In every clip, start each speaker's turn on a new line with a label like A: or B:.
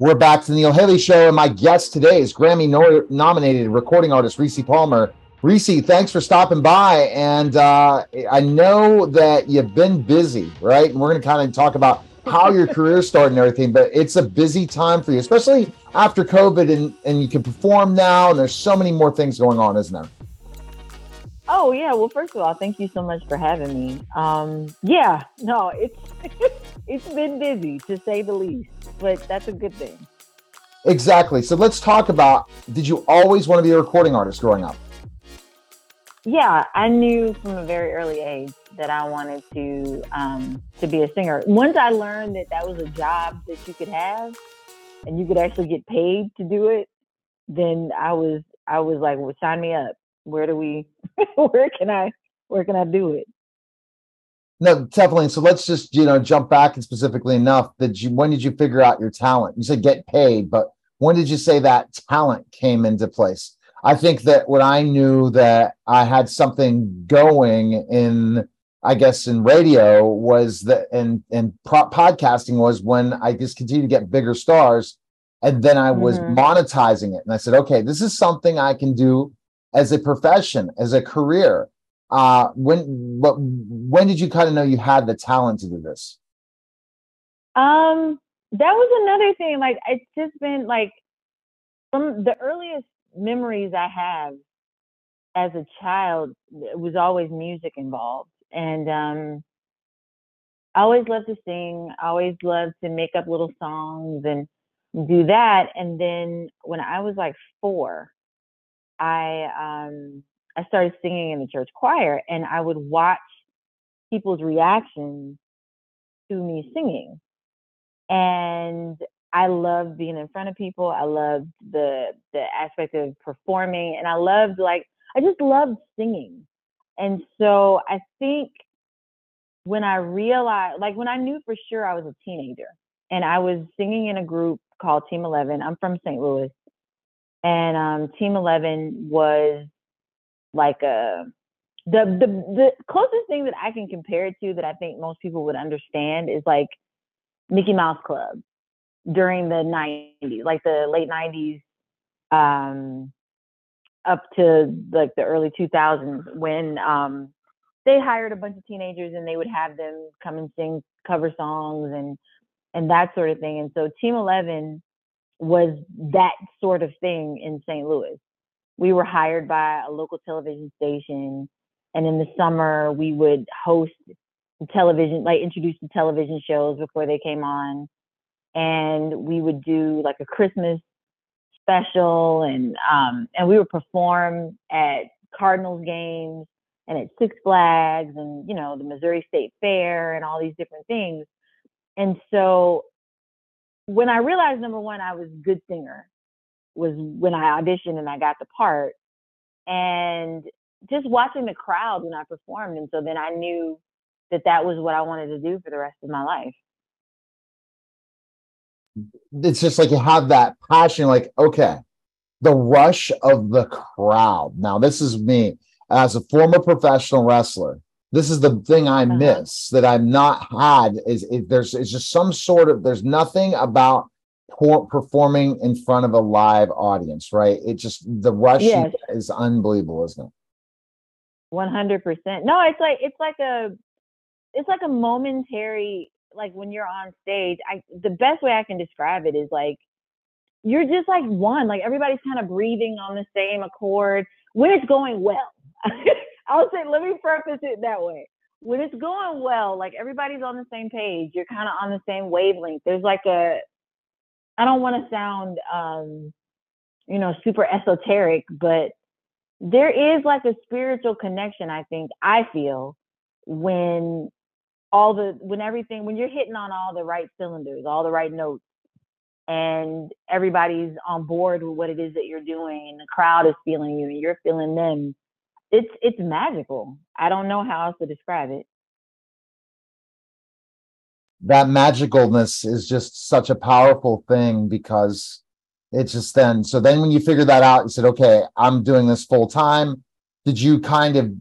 A: We're back to the Neil Haley Show, and my guest today is Grammy nominated recording artist Rissi Palmer. Rissi, thanks for stopping by. And uh, I know that you've been busy, right? And we're going to kind of talk about how your career started and everything, but it's a busy time for you, especially after COVID, and, and you can perform now, and there's so many more things going on, isn't there?
B: Oh yeah. Well, first of all, thank you so much for having me. Um, yeah. No, it's it's been busy to say the least, but that's a good thing.
A: Exactly. So let's talk about. Did you always want to be a recording artist growing up?
B: Yeah, I knew from a very early age that I wanted to um, to be a singer. Once I learned that that was a job that you could have, and you could actually get paid to do it, then I was I was like, well, sign me up where do we where can i where can i do it?
A: No definitely so let's just you know jump back and specifically enough that you when did you figure out your talent? You said get paid but when did you say that talent came into place? I think that when i knew that i had something going in i guess in radio was that and and pro- podcasting was when i just continued to get bigger stars and then i was mm-hmm. monetizing it and i said okay this is something i can do as a profession, as a career. Uh, when what when did you kind of know you had the talent to do this?
B: Um, that was another thing. Like it's just been like from the earliest memories I have as a child, it was always music involved, and um, I always loved to sing. I always loved to make up little songs and do that. And then when I was like four, I um, I started singing in the church choir, and I would watch people's reactions to me singing, and I loved being in front of people. I loved the the aspect of performing, and I loved like I just loved singing, and so I think when I realized, like when I knew for sure I was a teenager, and I was singing in a group called Team Eleven. I'm from St. Louis, and um, Team Eleven was like a the the the closest thing that I can compare it to that I think most people would understand is like Mickey Mouse Club during the 90s, like the late 90s um, up to like the early 2000s when um, they hired a bunch of teenagers and they would have them come and sing cover songs and and that sort of thing. And so Team 11 was that sort of thing in St. Louis. We were hired by a local television station, and in the summer we would host television, like introduce the television shows before they came on, and we would do like a Christmas special, and um, and we would perform at Cardinals games and at Six Flags, and you know the Missouri State Fair, and all these different things. And so when I realized number one, I was a good singer was when I auditioned and I got the part. And just watching the crowd when I performed. And so then I knew that that was what I wanted to do for the rest of my life.
A: It's just like you have that passion, like, okay, the rush of the crowd. Now, this is me as a former professional wrestler this is the thing I uh-huh. miss that I've not had is, is there's it's just some sort of there's nothing about performing in front of a live audience, right? It just the rush yes. is unbelievable, isn't it?
B: One hundred percent. No, it's like it's like a it's like a momentary like when you're on stage. I the best way I can describe it is like you're just like one. Like everybody's kind of breathing on the same accord when it's going well. I'll say, let me preface it that way. When it's going well, like everybody's on the same page, you're kind of on the same wavelength. There's like a, I don't want to sound, um, you know, super esoteric, but there is like a spiritual connection, I think, I feel, when all the, when everything, when you're hitting on all the right cylinders, all the right notes, and everybody's on board with what it is that you're doing, and the crowd is feeling you, and you're feeling them it's it's magical. I don't know how else to describe it.
A: That magicalness is just such a powerful thing because it's just then. So then when you figure that out, you said, okay, I'm doing this full time. Did you kind of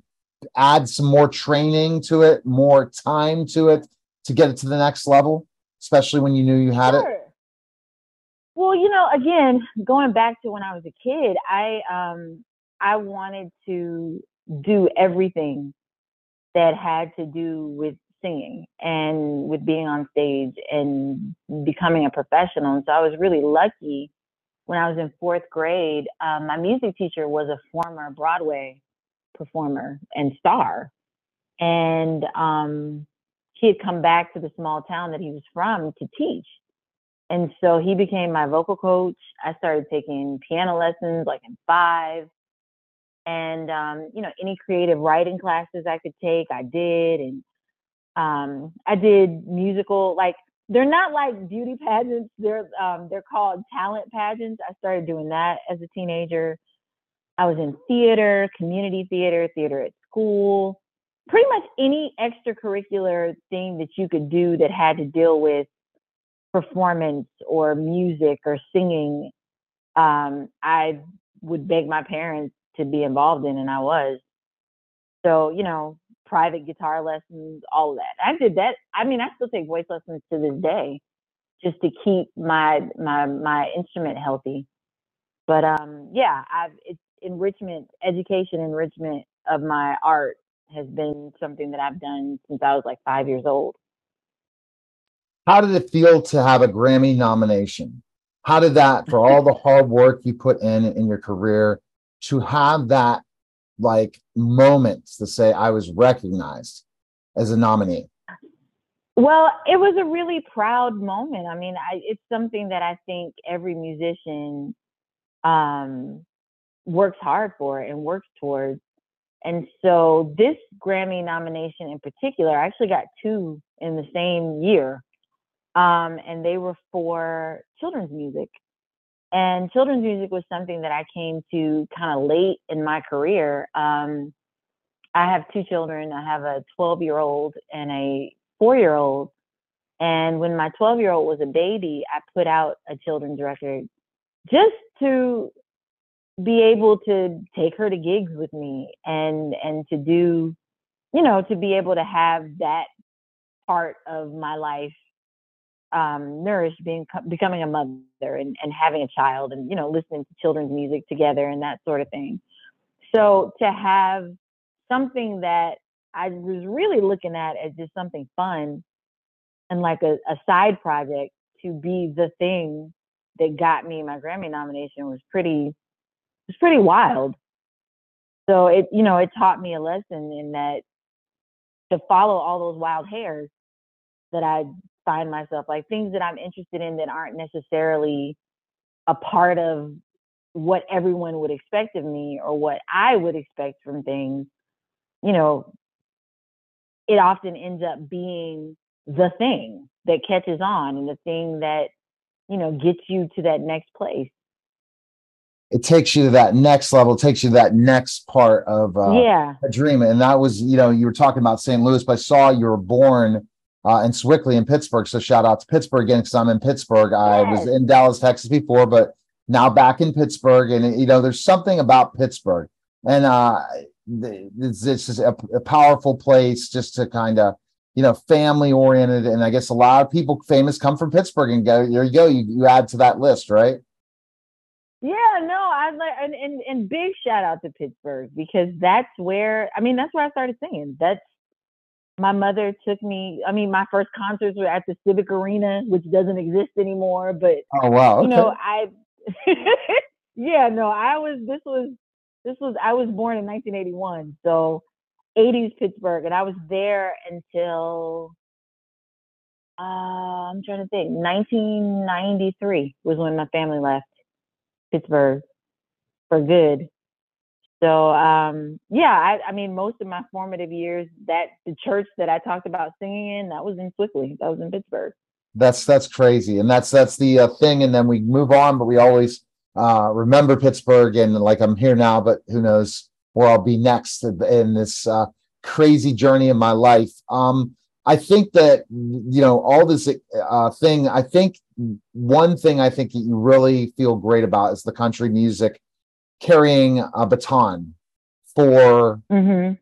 A: add some more training to it, more time to it to get it to the next level, especially when you knew you had
B: sure.
A: it?
B: Well, you know, again, going back to when I was a kid, I um I wanted to do everything that had to do with singing and with being on stage and becoming a professional. And so I was really lucky when I was in fourth grade. Um, my music teacher was a former Broadway performer and star. And um, he had come back to the small town that he was from to teach. And so he became my vocal coach. I started taking piano lessons like in five. And, um, you know, any creative writing classes I could take, I did. And um, I did musical, like, they're not like beauty pageants. They're um, they're called talent pageants. I started doing that as a teenager. I was in theater, community theater, theater at school, pretty much any extracurricular thing that you could do that had to deal with performance or music or singing, um, I would beg my parents to be involved in, and I was. So, you know, private guitar lessons, all of that. I did that. I mean, I still take voice lessons to this day just to keep my my my instrument healthy. But um yeah, I've it's enrichment, education enrichment of my art has been something that I've done since I was like 5 years old.
A: How did it feel to have a Grammy nomination? How did that, for all the hard work you put in in your career, to have that like moments to say I was recognized as a nominee?
B: Well, it was a really proud moment. I mean, I, it's something that I think every musician um, works hard for and works towards. And so this Grammy nomination in particular, I actually got two in the same year um, and they were for children's music. And children's music was something that I came to kind of late in my career. Um, I have two children. I have a 12 year old and a four year old. And when my 12 year old was a baby, I put out a children's record just to be able to take her to gigs with me and and to do you know to be able to have that part of my life um, nourished being becoming a mother and, and having a child and you know listening to children's music together and that sort of thing. So to have something that i was really looking at as just something fun and like a, a side project to be the thing that got me my grammy nomination was pretty was pretty wild. So it you know it taught me a lesson in that to follow all those wild hairs that I find myself like things that I'm interested in that aren't necessarily a part of what everyone would expect of me or what I would expect from things, you know, it often ends up being the thing that catches on and the thing that, you know, gets you to that next place.
A: It takes you to that next level, takes you to that next part of uh,
B: yeah.
A: a dream. And that was, you know, you were talking about St. Louis, but I saw you were born uh, and Sewickley in Pittsburgh. So shout out to Pittsburgh again because I'm in Pittsburgh. Yes. I was in Dallas, Texas before, but now back in Pittsburgh. And you know, there's something about Pittsburgh, and uh, it's, it's just a, a powerful place just to kind of you know family oriented. And I guess a lot of people famous come from Pittsburgh and go there. You go. You, you add to that list, right?
B: Yeah, no, I like and, and and big shout out to Pittsburgh because that's where I mean that's where I started singing. That's my mother took me i mean my first concerts were at the civic arena which doesn't exist anymore but
A: oh wow
B: okay. you know i yeah no i was this was this was i was born in 1981 so 80s pittsburgh and i was there until uh, i'm trying to think 1993 was when my family left pittsburgh for good so um, yeah, I, I, mean, most of my formative years, that the church that I talked about singing in, that was in Sewickley, that was in Pittsburgh.
A: That's that's crazy, and that's that's the uh, thing. And then we move on, but we always uh, remember Pittsburgh, and like I'm here now, but who knows where I'll be next in this uh, crazy journey in my life. Um, I think that you know all this uh, thing. I think one thing I think that you really feel great about is the country music carrying a baton for mm-hmm.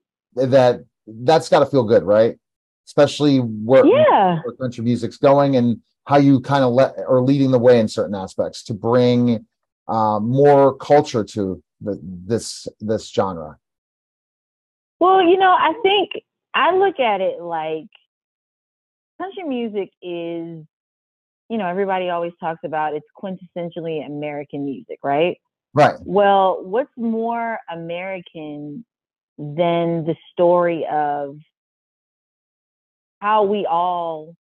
A: that that's got to feel good right especially where,
B: yeah.
A: where country music's going and how you kind of let or leading the way in certain aspects to bring uh, more culture to the, this this genre?
B: Well, you know, I think I look at it like country music is, you know, everybody always talks about it's quintessentially American music, right?
A: Right.
B: Well, what's more American than the story of how we all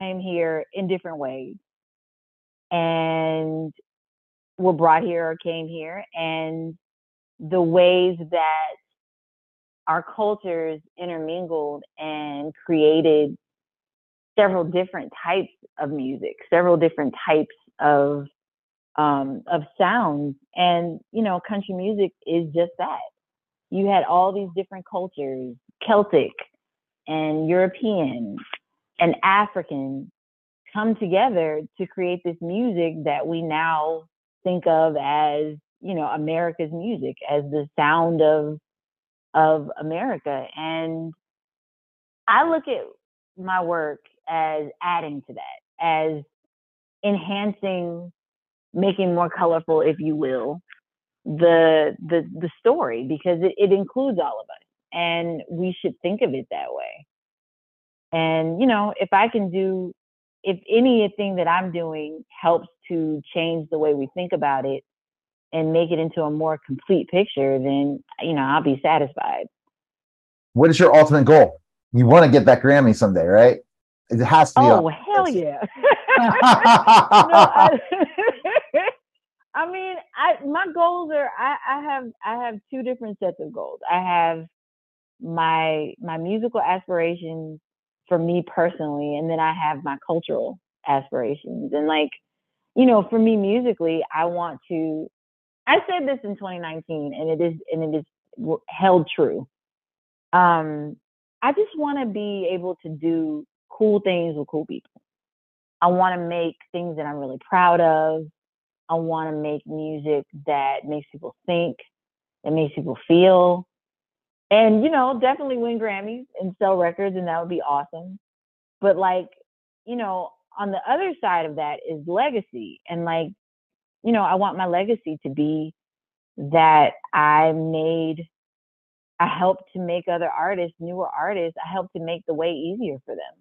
B: came here in different ways and were brought here or came here and the ways that our cultures intermingled and created several different types of music, several different types of um, of sounds, and you know, country music is just that. You had all these different cultures, Celtic and European and African, come together to create this music that we now think of as you know America's music, as the sound of of America. And I look at my work as adding to that, as enhancing, making more colorful, if you will, the the the story because it, it includes all of us and we should think of it that way. And you know, if I can do if anything that I'm doing helps to change the way we think about it and make it into a more complete picture, then you know I'll be satisfied.
A: What is your ultimate goal? You want to get that Grammy someday, right? It has to be.
B: Oh hell yeah! no, I, I, mean, I my goals are I, I have I have two different sets of goals. I have my my musical aspirations for me personally, and then I have my cultural aspirations. And like, you know, for me musically, I want to I said this in 2019, and it is and it is held true. Um, I just want to be able to do cool things with cool people. I want to make things that I'm really proud of. I want to make music that makes people think, that makes people feel, and you know, definitely win Grammys and sell records, and that would be awesome. But like, you know, on the other side of that is legacy, and like you know, I want my legacy to be that I made, I helped to make other artists, newer artists, I helped to make the way easier for them.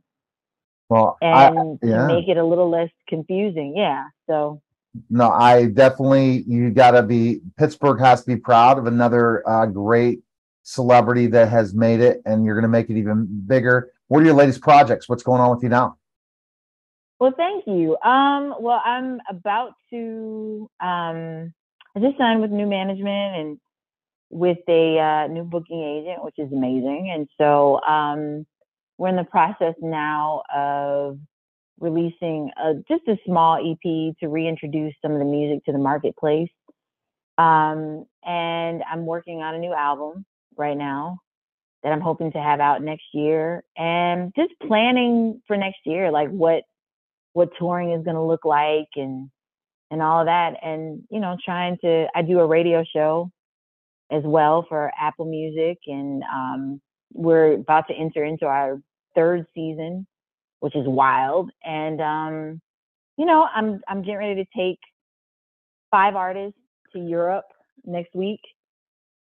A: Well,
B: and
A: I, yeah.
B: make it a little less confusing. Yeah. So,
A: no, I definitely, you got to be, Pittsburgh has to be proud of another uh, great celebrity that has made it, and you're going to make it even bigger. What are your latest projects? What's going on with you now?
B: Well, thank you. Um, well, I'm about to. Um, I just signed with new management and with a uh, new booking agent, which is amazing. And so um, we're in the process now of releasing a, just a small EP to reintroduce some of the music to the marketplace. Um, and I'm working on a new album right now that I'm hoping to have out next year, and just planning for next year, like what what touring is going to look like and and all of that and you know trying to i do a radio show as well for apple music and um, we're about to enter into our third season which is wild and um, you know i'm i'm getting ready to take five artists to europe next week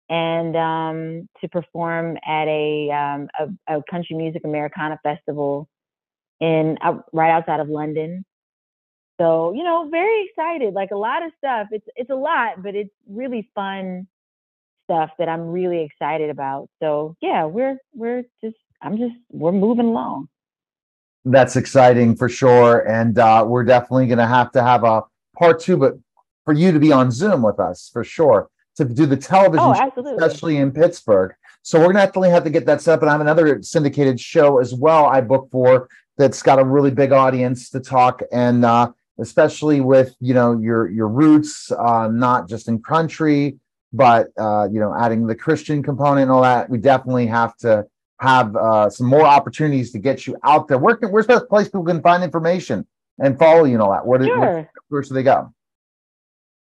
B: and um, to perform at a, um, a, a country music americana festival in uh, right outside of London. So, you know, very excited. Like a lot of stuff. It's it's a lot, but it's really fun stuff that I'm really excited about. So, yeah, we're we're just I'm just we're moving along.
A: That's exciting for sure and uh we're definitely going to have to have a part 2 but for you to be on Zoom with us for sure to do the television,
B: oh,
A: show, especially in Pittsburgh. So we're gonna definitely have to get that set up. And I have another syndicated show as well. I book for that's got a really big audience to talk and uh, especially with you know your your roots uh, not just in country but uh, you know adding the christian component and all that we definitely have to have uh, some more opportunities to get you out there. Where can, where's the best place people can find information and follow you and all that? Where, sure. where, where should they go?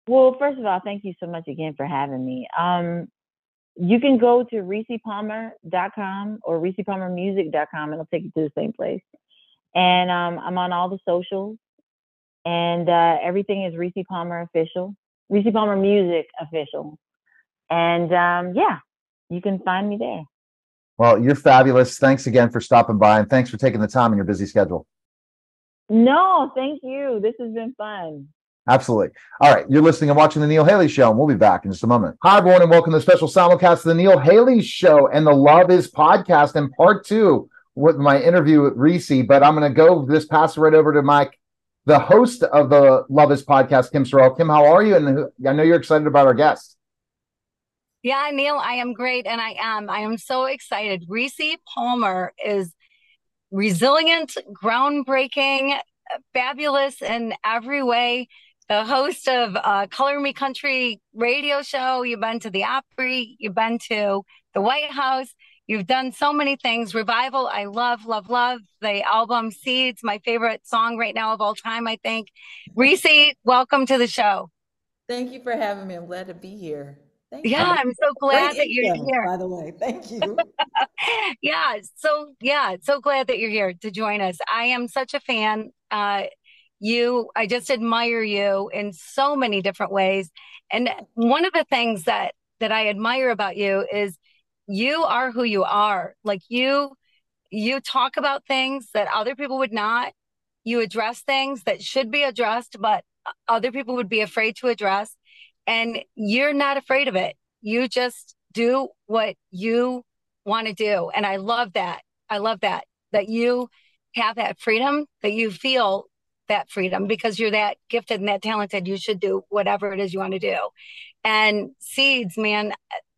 B: Well first of all thank you so much again for having me. Um, you can go to rissipalmer.com or rissipalmermusic.com and it'll take you to the same place. And um, I'm on all the socials, and uh, everything is Rissi Palmer official, Rissi Palmer Music official. And um, yeah, you can find me there.
A: Well, you're fabulous. Thanks again for stopping by, and thanks for taking the time in your busy schedule.
B: No, thank you. This has been fun.
A: Absolutely. All right. You're listening and watching The Neil Haley Show, and we'll be back in just a moment. Hi, everyone, and welcome to the special simulcast of The Neil Haley Show and the Love Is podcast and part two with my interview with Rissi. But I'm going to go this pass right over to Mike, the host of the Love Is podcast, Kim Sorrelle. Kim, how are you? And I know you're excited about our guest.
C: Yeah, Neil, I am great. And I am. I am so excited. Rissi Palmer is resilient, groundbreaking, fabulous in every way the host of uh, Color Me Country radio show. You've been to the Opry. You've been to the White House. You've done so many things. Revival, I love, love, love. The album Seeds, my favorite song right now of all time, I think. Rissi, welcome to the show.
D: Thank you for having me. I'm glad to be here.
C: Thank yeah, you. I'm so glad Great that you're here.
D: By the way, thank you.
C: yeah, so yeah, so glad that you're here to join us. I am such a fan. Uh, you i just admire you in so many different ways and one of the things that that i admire about you is you are who you are like you you talk about things that other people would not you address things that should be addressed but other people would be afraid to address and you're not afraid of it you just do what you want to do and i love that i love that that you have that freedom that you feel that freedom because you're that gifted and that talented. You should do whatever it is you want to do. And Seeds, man,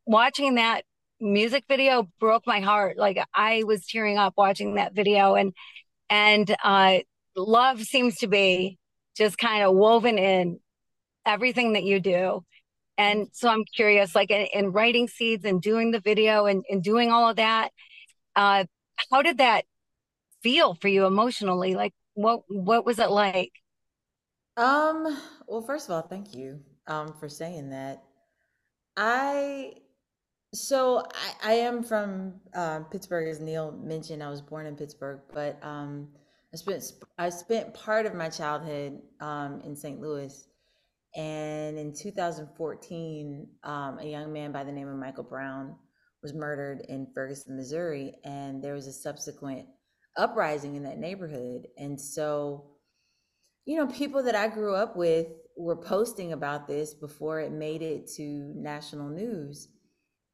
C: watching that music video broke my heart. Like I was tearing up watching that video and and uh love seems to be just kind of woven in everything that you do. And so I'm curious, like in, in writing seeds and doing the video and, and doing all of that, uh, how did that feel for you emotionally? Like, what what was it like?
D: Um, well, first of all, thank you um for saying that. I so I, I am from uh, Pittsburgh, as Neil mentioned. I was born in Pittsburgh, but um, I spent I spent part of my childhood um, in St. Louis, and in 2014, um, a young man by the name of Michael Brown was murdered in Ferguson, Missouri, and there was a subsequent uprising in that neighborhood. And so, you know, people that I grew up with were posting about this before it made it to national news.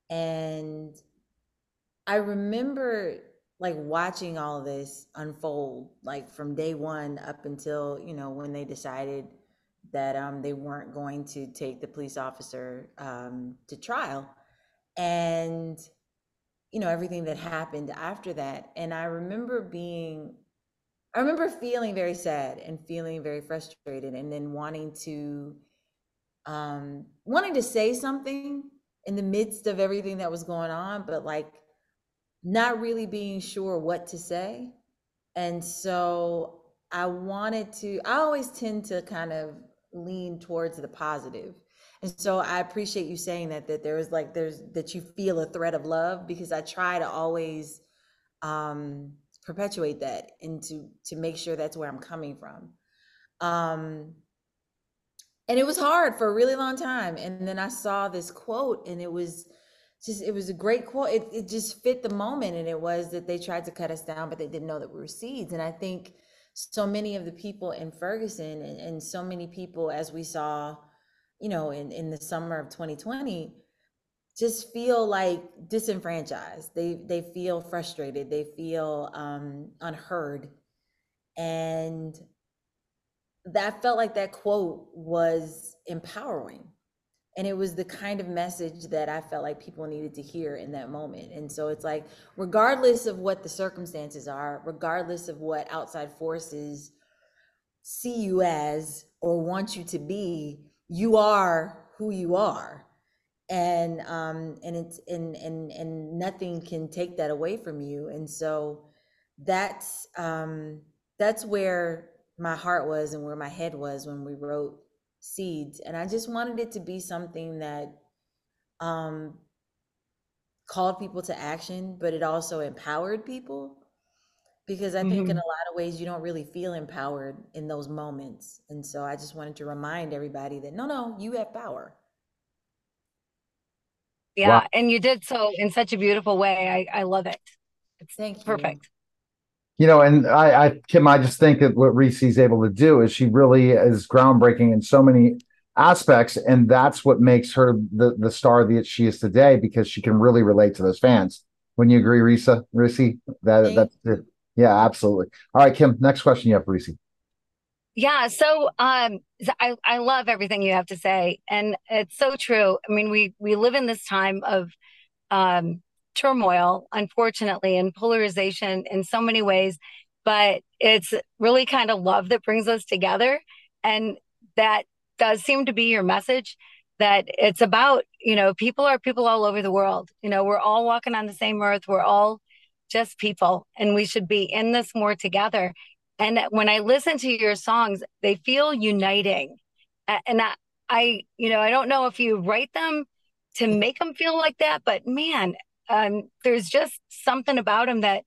D: And I remember like watching all this unfold, like from day one up until, you know, when they decided that um, they weren't going to take the police officer um, to trial. And you know everything that happened after that and i remember being i remember feeling very sad and feeling very frustrated and then wanting to um wanting to say something in the midst of everything that was going on but like not really being sure what to say and so i wanted to i always tend to kind of lean towards the positive. And so I appreciate you saying that that there's like there's that you feel a thread of love because I try to always um perpetuate that and to to make sure that's where I'm coming from. Um and it was hard for a really long time and then I saw this quote and it was just it was a great quote. It, it just fit the moment and it was that they tried to cut us down but they didn't know that we were seeds. And i think so many of the people in ferguson and, and so many people as we saw you know, in, in the summer of 2020, just feel like disenfranchised. They they feel frustrated. They feel um, unheard, and that felt like that quote was empowering, and it was the kind of message that I felt like people needed to hear in that moment. And so it's like, regardless of what the circumstances are, regardless of what outside forces see you as or want you to be, you are who you are and um and it's and and and nothing can take that away from you and so that's um that's where my heart was and where my head was when we wrote seeds and i just wanted it to be something that um called people to action but it also empowered people because I think in a lot of ways you don't really feel empowered in those moments. And so I just wanted to remind everybody that no, no, you have power.
C: Yeah, wow. and you did so in such a beautiful way. I, I love it. It's
D: Thank you.
C: perfect.
A: You know, and I, I, Kim, I just think that what Rissi is able to do is she really is groundbreaking in so many aspects, and that's what makes her the the star that she is today because she can really relate to those fans. Wouldn't you agree, Risa? Rissi? That that's it. Yeah, absolutely. All right, Kim. Next question you have, Rissi.
C: Yeah, so um, I I love everything you have to say, and it's so true. I mean, we we live in this time of um, turmoil, unfortunately, and polarization in so many ways. But it's really kind of love that brings us together, and that does seem to be your message. That it's about you know people are people all over the world. You know, we're all walking on the same earth. We're all just people, and we should be in this more together. And when I listen to your songs, they feel uniting. And I, I, you know, I don't know if you write them to make them feel like that, but man, um, there's just something about him that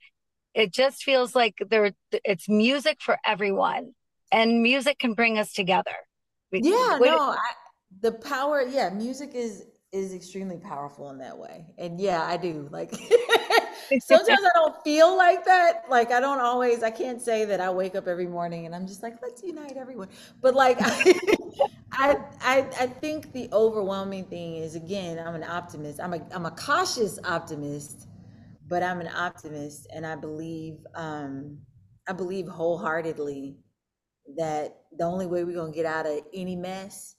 C: it just feels like there. It's music for everyone, and music can bring us together.
D: Yeah, no, I, the power. Yeah, music is is extremely powerful in that way, and yeah, I do like. sometimes I don't feel like that. Like I don't always. I can't say that I wake up every morning and I'm just like, let's unite everyone. But like, I, I, I, think the overwhelming thing is again, I'm an optimist. I'm a, I'm a cautious optimist, but I'm an optimist, and I believe, um, I believe wholeheartedly that the only way we're gonna get out of any mess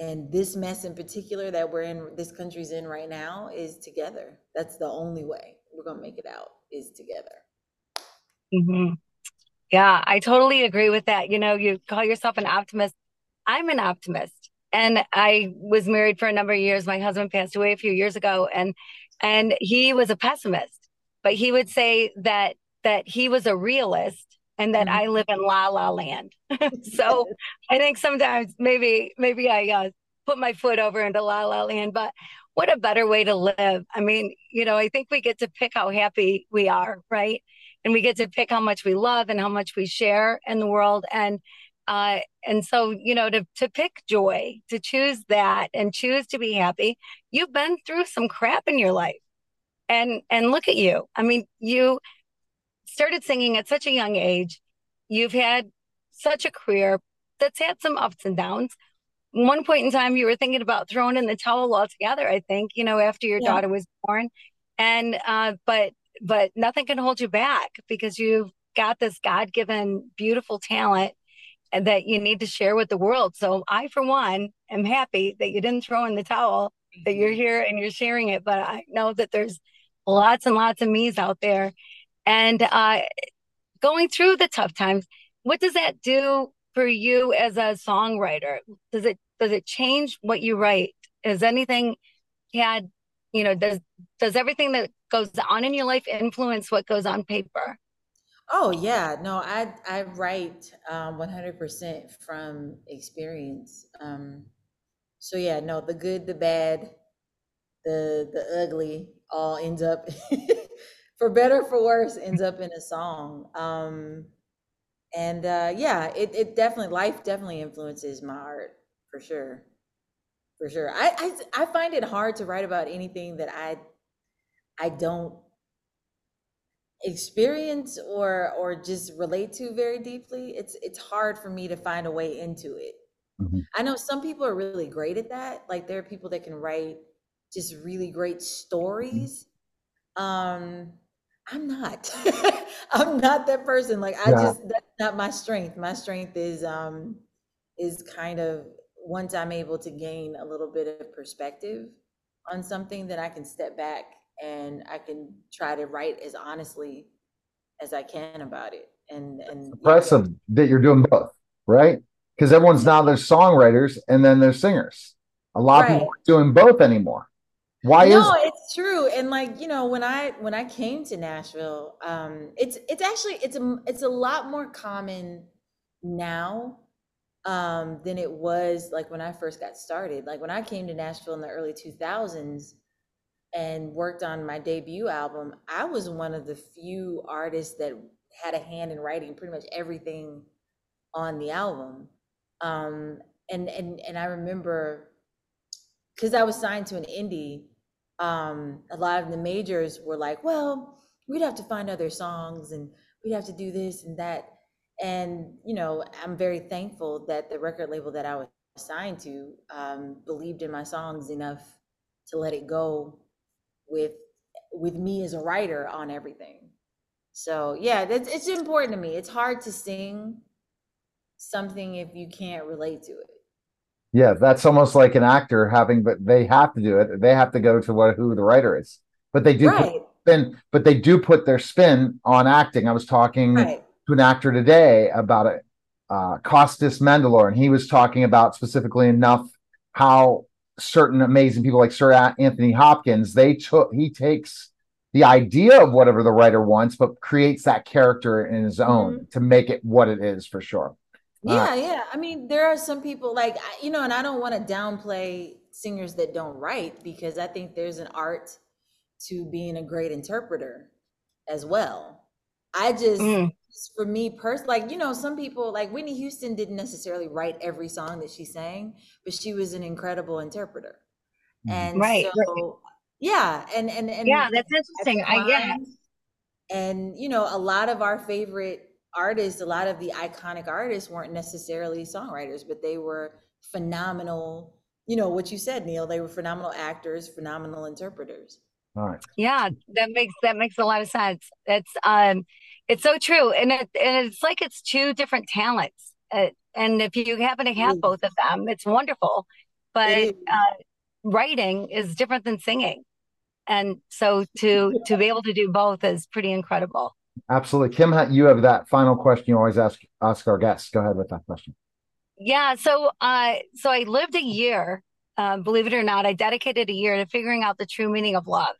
D: and this mess in particular that we're in this country's in right now is together that's the only way we're gonna make it out is together.
C: Mm-hmm. Yeah, I totally agree with that. You know, you call yourself an optimist. I'm an optimist, and I was married for a number of years. My husband passed away a few years ago, and and he was a pessimist, but he would say that that he was a realist and that mm-hmm. I live in la la land. so I think sometimes maybe maybe I uh, put my foot over into la la land, but what a better way to live. I mean, you know, I think we get to pick how happy we are, right? And we get to pick how much we love and how much we share in the world. And uh, and so, you know, to to pick joy, to choose that and choose to be happy, you've been through some crap in your life. And and look at you. I mean, you started singing at such a young age. You've had such a career that's had some ups and downs one point in time you were thinking about throwing in the towel altogether i think you know after your yeah. daughter was born. And uh but but nothing can hold you back because you've got this god-given beautiful talent that you need to share with the world. So i for one am happy that you didn't throw in the towel that you're here and you're sharing it. But i know that there's lots and lots of me's out there. And uh going through the tough times what does that do for you as a songwriter? Does it does it change what you write? Is anything had you know does does everything that goes on in your life influence what goes on paper?
D: Oh yeah. No i i write um 100% from experience. Um so yeah no the good the bad the the ugly all ends up for better for worse ends up in a song. Um and uh, yeah, it, it definitely life definitely influences my art for sure, for sure. I, I I find it hard to write about anything that I I don't experience or or just relate to very deeply. It's it's hard for me to find a way into it. Mm-hmm. I know some people are really great at that. Like there are people that can write just really great stories. Um, I'm not. I'm not that person. Like I yeah. just that's not my strength. My strength is um is kind of once I'm able to gain a little bit of perspective on something, then I can step back and I can try to write as honestly as I can about it. And and
A: impressive yeah. that you're doing both, right? Because everyone's now there's songwriters and then there's singers. A lot right. of people aren't doing both anymore. Why
D: no,
A: is
D: it's true. And like, you know, when I when I came to Nashville, um, it's it's actually it's a it's a lot more common now um than it was like when I first got started. Like when I came to Nashville in the early 2000s and worked on my debut album, I was one of the few artists that had a hand in writing pretty much everything on the album. Um, and and and I remember because I was signed to an indie, um, a lot of the majors were like, "Well, we'd have to find other songs, and we'd have to do this and that." And you know, I'm very thankful that the record label that I was signed to um, believed in my songs enough to let it go with with me as a writer on everything. So yeah, it's, it's important to me. It's hard to sing something if you can't relate to it.
A: Yeah, that's almost like an actor having, but they have to do it. They have to go to what who the writer is, but they do
D: Right,
A: spin, but they do put their spin on acting. I was talking
D: right.
A: To an actor today about it, uh, Costas Mandylor, and he was talking about specifically enough how certain amazing people like Sir Anthony Hopkins, they took he takes the idea of whatever the writer wants, but creates that character in his own to make it what it is for sure.
D: Yeah, yeah. I mean, there are some people like you know, and I don't want to downplay singers that don't write because I think there's an art to being a great interpreter as well. I just
C: Mm.
D: for me personally, like you know, some people like Whitney Houston didn't necessarily write every song that she sang, but she was an incredible interpreter. And
C: Right,
D: so yeah, and and and
C: Yeah, that's interesting. I,
D: mine- And you know, a lot of our favorite artists, a lot of the iconic artists weren't necessarily songwriters, but they were phenomenal. You know what you said, Neil. They were phenomenal actors, phenomenal interpreters.
A: All right.
C: Yeah, that makes that makes a lot of sense. It's um, it's so true, and it and it's like it's two different talents. Uh, and if you happen to have both of them, it's wonderful. But uh, writing is different than singing, and so to to be able to do both is pretty incredible.
A: Absolutely. Kim, you have that final question you always ask ask our guests. Go ahead with that question.
C: Yeah, so uh, so I lived a year, uh, believe it or not, I dedicated a year to figuring out the true meaning of love,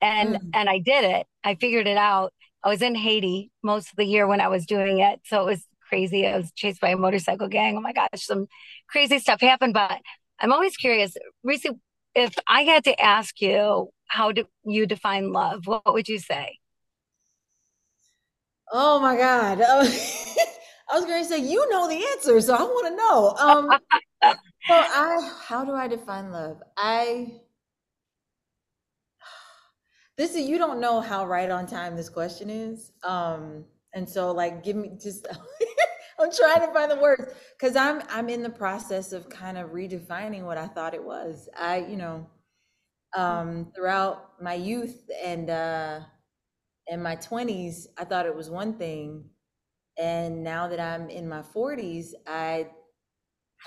C: and
D: Mm.
C: and I did it. I figured it out. I was in Haiti most of the year when I was doing it, so it was crazy. I was chased by a motorcycle gang. Oh my gosh, some crazy stuff happened. But I'm always curious, Rissi, if I had to ask you how do you define love, what would you say?
D: Oh my God. I was going to say, you know the answer, so I want to know. Um, so I, how do I define love? I, this is, you don't know how right on time this question is. Um, and so like, give me just, I'm trying to find the words because I'm, I'm in the process of kind of redefining what I thought it was. I, you know, um, throughout my youth and, uh, in my 20s i thought it was one thing and now that i'm in my 40s i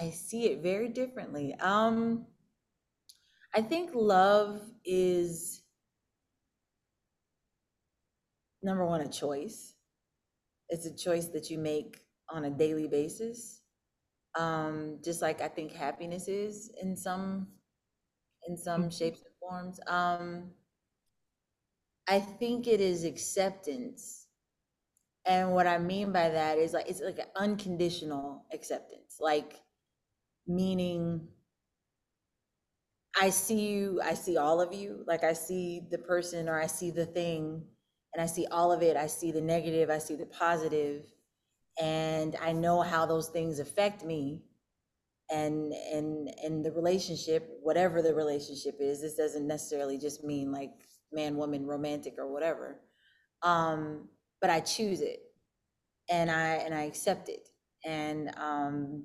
D: i see it very differently. Um i think love is number one a choice. It's a choice that you make on a daily basis. Um just like i think happiness is in some in some shapes and forms. Um I think it is acceptance. And what I mean by that is like it's like an unconditional acceptance. Like meaning I see you, I see all of you, like I see the person or I see the thing and I see all of it. I see the negative, I see the positive, and I know how those things affect me. And and and the relationship, whatever the relationship is, this doesn't necessarily just mean like man woman romantic or whatever um but i choose it and i and i accept it and um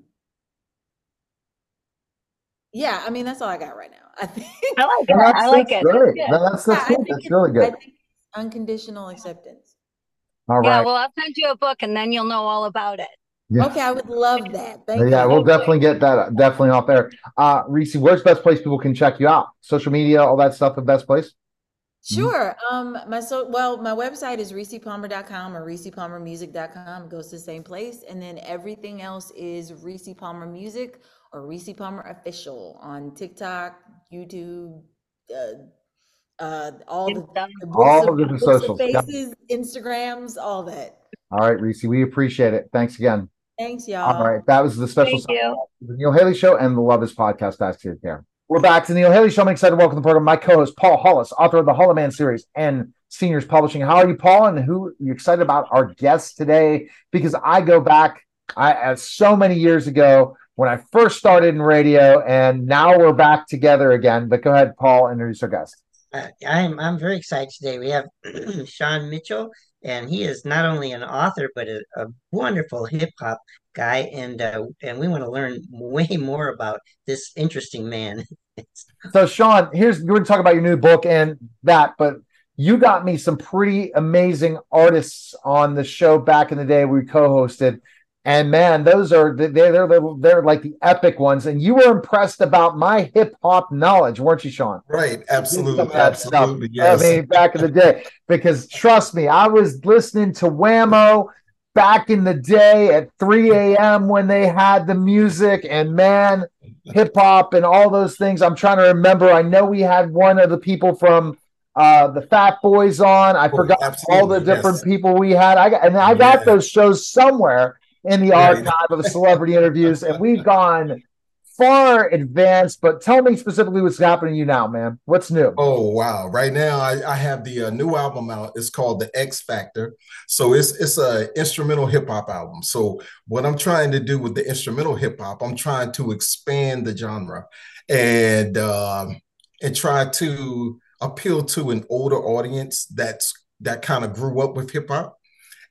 D: yeah i mean that's all i got right now i think
C: I like it.
A: that's,
C: I like it.
A: great.
C: That's good.
A: No, That's, that's,
D: Yeah,
A: good. That's
D: it-
A: really
D: i
A: good.
D: think it's unconditional acceptance
A: All right.
C: Yeah, well, I'll send you a book and then you'll know all about it.
A: Yeah.
D: okay i would love that thank
A: Yeah,
D: you
A: we'll definitely get that definitely off there. Uh Rissi, where's the best place people can check you out? Social media, all that stuff, the best place?
D: Sure. Um, my so well, my website is rissipalmer.com or rissipalmermusic.com. It goes to the same place. And then everything else is Rissi Palmer Music or Rissi Palmer Official on TikTok, YouTube, uh, uh, all the,
C: Insta.
D: the
A: All
D: of-
A: the different
D: books of
A: socials, yep.
D: faces, Instagrams, all that.
A: All right, Rissi, we appreciate it. Thanks again.
D: Thanks, y'all.
A: All right, that was the special
C: Thank you.
A: the Neil Haley Show and the Love Is Podcast. Ask Your Care. We're back to the Neil Haley Show. I'm excited to welcome to the program my co-host Paul Hollis, author of the Hollow Man series and Seniors Publishing. How are you, Paul? And who are you excited about our guests today? Because I go back I, uh, so many years ago when I first started in radio, and now we're back together again. But go ahead, Paul, introduce our guest.
E: Uh, I'm I'm very excited today. We have Sean Mitchell, and he is not only an author but a, a wonderful hip hop guy, and uh, and we want to learn way more about this interesting man.
A: so, Sean, here's we're going to talk about your new book and that, but you got me some pretty amazing artists on the show back in the day we co-hosted and man, those are they're they're they're like the epic ones. And you were impressed about my hip hop knowledge, weren't you, Sean?
F: Right, absolutely, absolutely. Yes.
A: I mean, back in the day, because trust me, I was listening to Wham-O back in the day at 3 a.m. when they had the music, and man, hip hop and all those things. I'm trying to remember. I know we had one of the people from uh, the Fat Boys on. I oh, forgot all the different yes. people we had. I got, and I got yeah. those shows somewhere in the archive of celebrity interviews, and we've gone far advanced. But tell me specifically what's happening to you now, man. What's new?
F: Oh wow! Right now, I, I have the uh, new album out. It's called The X Factor. So it's it's a instrumental hip hop album. So what I'm trying to do with the instrumental hip hop, I'm trying to expand the genre and uh, and try to appeal to an older audience that's that kind of grew up with hip hop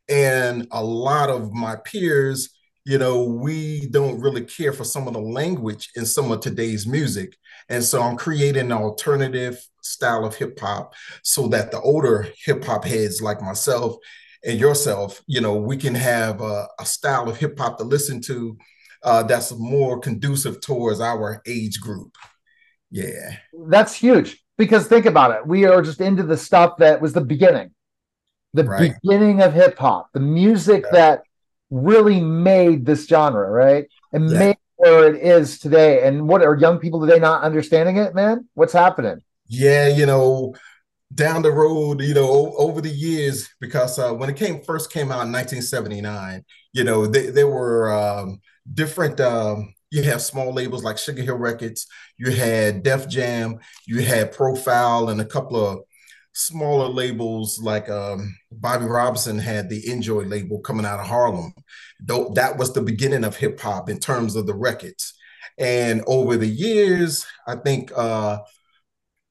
F: and a lot of my peers, you know, we don't really care for some of the language in some of today's music. And so I'm creating an alternative style of hip hop so that the older hip hop heads like myself and yourself, you know, we can have a, a style of hip hop to listen to uh, that's more conducive towards our age group. Yeah.
A: That's huge because think about it. We are just into the stuff that was the beginning the right. beginning of hip hop, the music yeah. that really made this genre, right? And yeah. made where it is today. And what are young people today not understanding it, man? What's happening?
F: Yeah, you know, down the road, you know, over the years, because uh, when it came first came out in 1979, you know, they, there were um, different. Um, you have small labels like Sugar Hill Records. You had Def Jam. You had Profile, and a couple of smaller labels like um, Bobby Robinson had the Enjoy label coming out of Harlem. Though that was the beginning of hip hop in terms of the records. And over the years, I think uh,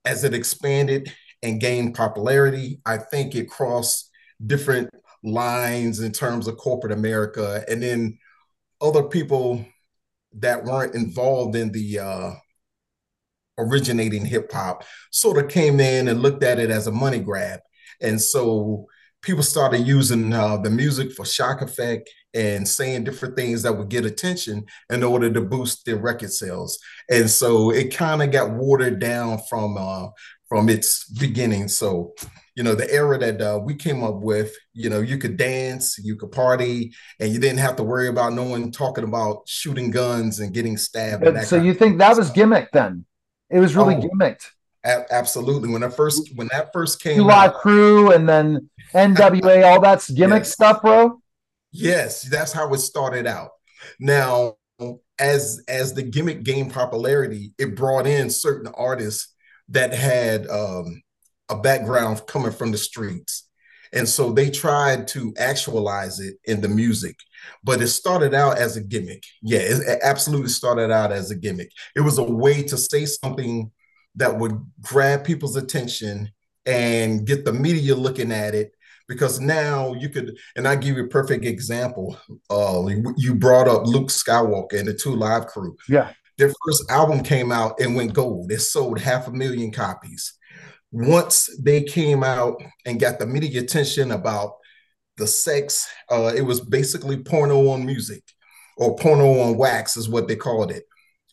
F: as it expanded and gained popularity, I think it crossed different lines in terms of corporate America. And then other people that weren't involved in the uh, originating hip hop sort of came in and looked at it as a money grab. And so people started using uh, the music for shock effect and saying different things that would get attention in order to boost their record sales. And so it kind of got watered down from uh, from its beginning. So, you know, the era that uh, we came up with, you know, you could dance, you could party, and you didn't have to worry about no one talking about shooting guns and getting stabbed.
A: And so you think that was gimmick then? It was really oh, gimmicked.
F: A- absolutely. When I first when that first came
A: Live out, Crew and then NWA, all that's gimmick yes. stuff, bro.
F: Yes, that's how it started out. Now, as as the gimmick gained popularity, it brought in certain artists that had um, a background coming from the streets. And so they tried to actualize it in the music, but it started out as a gimmick. Yeah, it absolutely started out as a gimmick. It was a way to say something that would grab people's attention and get the media looking at it. Because now you could and i give you a perfect example uh you brought up luke skywalker and the two live crew.
A: Yeah.
F: Their first album came out and went gold. It sold half a million copies. Once they came out and got the media attention about the sex, uh, it was basically porno on music or porno on wax is what they called it.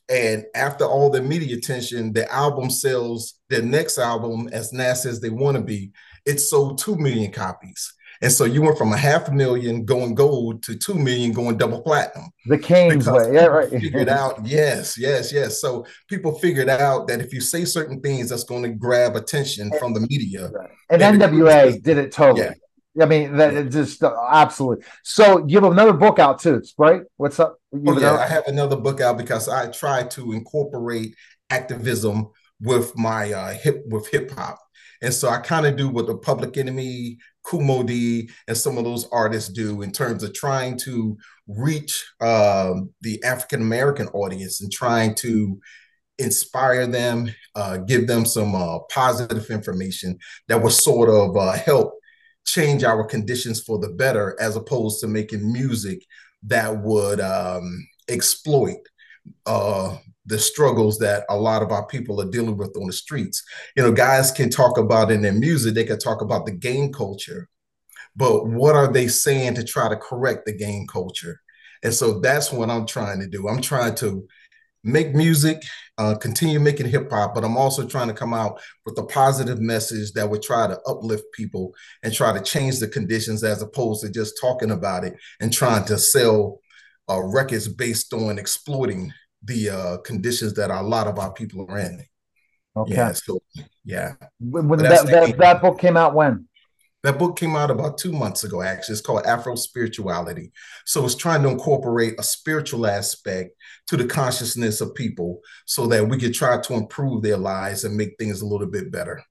F: And after all the media attention, the album sells their next album as nasty as they want to be. It sold 2 million copies. And so you went from a half a million going gold to two million going double platinum.
A: The Kane's way, yeah, right.
F: figured out, yes, yes, yes. So people figured out that if you say certain things, that's going to grab attention from the media.
A: Right. And NWA it, did it totally. Yeah. I mean, that yeah. just uh, absolutely. So you have another book out too, right? What's up?
F: Oh, yeah, I have another book out because I try to incorporate activism with my uh, hip with hip hop. And so I kind of do what the Public Enemy, Moe Dee, and some of those artists do in terms of trying to reach um, the African American audience and trying to inspire them, uh, give them some uh, positive information that will sort of uh, help change our conditions for the better, as opposed to making music that would um, exploit uh, the struggles that a lot of our people are dealing with on the streets. You know, guys can talk about in their music, they can talk about the gang culture, but what are they saying to try to correct the gang culture? And so that's what I'm trying to do. I'm trying to make music, uh, continue making hip hop, but I'm also trying to come out with a positive message that would try to uplift people and try to change the conditions as opposed to just talking about it and trying to sell uh, records based on exploiting the uh, conditions that a lot of our people are in.
A: Okay.
F: Yeah. So, yeah.
A: When, that, that, that book came out when?
F: That book came out about two months ago, actually. It's called Afro Spirituality. So it's trying to incorporate a spiritual aspect to the consciousness of people so that we could try to improve their lives and make things a little bit better.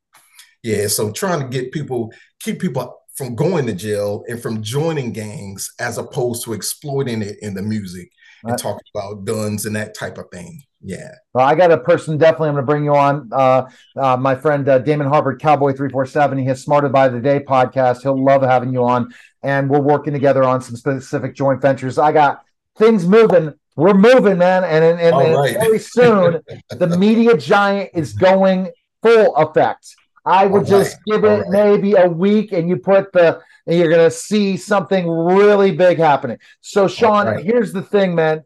F: Yeah. So trying to get people, keep people from going to jail and from joining gangs as opposed to exploiting it in the music and talking about guns and that type of thing. Yeah.
A: Well, I got a person definitely I'm going to bring you on. Uh, uh, my friend uh, Damon Harvard, Cowboy 347. He has Smarted by the Day podcast. He'll love having you on. And we're working together on some specific joint ventures. I got things moving. We're moving, man. And, and, and, and right. very soon, the media giant is going full effect. I would All just right. give it right. maybe a week and you put the, and you're going to see something really big happening. So, Sean, right. here's the thing, man.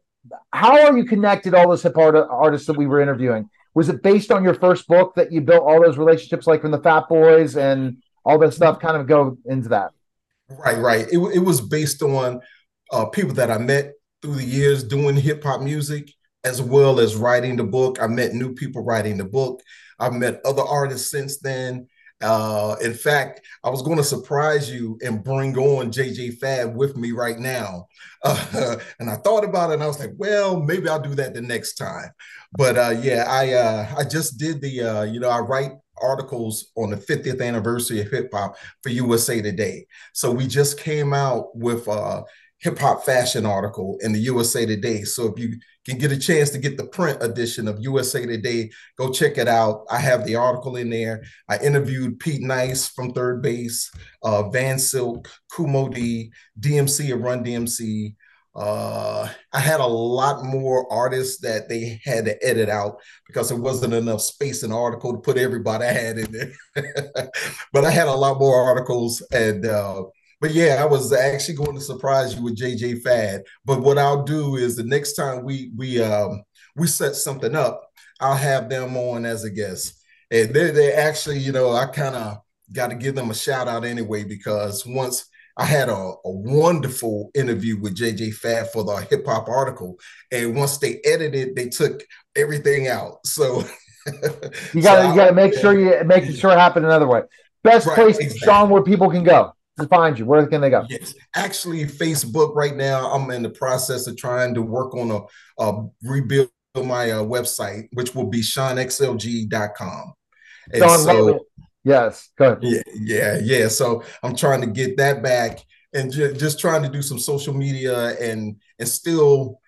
A: How are you connected all those hip art- artists that we were interviewing? Was it based on your first book that you built all those relationships, like from the Fat Boys and all that stuff? Kind of go into that.
F: Right, right. It, it was based on uh, people that I met through the years doing hip hop music, as well as writing the book. I met new people writing the book. I've met other artists since then. Uh, in fact, I was going to surprise you and bring on JJ Fad with me right now. Uh, and I thought about it and I was like, well, maybe I'll do that the next time. But uh, yeah, I uh, I just did the, uh, you know, I write articles on the 50th anniversary of hip hop for USA Today. So we just came out with a hip hop fashion article in the USA Today. So if you can get a chance to get the print edition of USA Today, go check it out. I have the article in there. I interviewed Pete Nice from Third Bass, uh, Van Silk, Moe Dee, DMC and Run DMC. Uh, I had a lot more artists that they had to edit out because there wasn't enough space in the article to put everybody I had in there. but I had a lot more articles and uh, but yeah, I was actually going to surprise you with JJ Fad. But what I'll do is the next time we we um we set something up, I'll have them on as a guest. And they they actually, you know, I kind of got to give them a shout out anyway because once I had a, a wonderful interview with JJ Fad for the hip hop article, and once they edited, they took everything out. So
A: you got to so you got to make sure you make sure it happen another way. Best right, place, exactly. Sean, where people can go to find you? Where can they go?
F: Yes, actually, Facebook right now. I'm in the process of trying to work on a, a rebuild my uh, website, which will be SeanXLG.com. And Sean, so,
A: yes, go ahead.
F: Yeah, yeah, yeah. So I'm trying to get that back and ju- just trying to do some social media and and still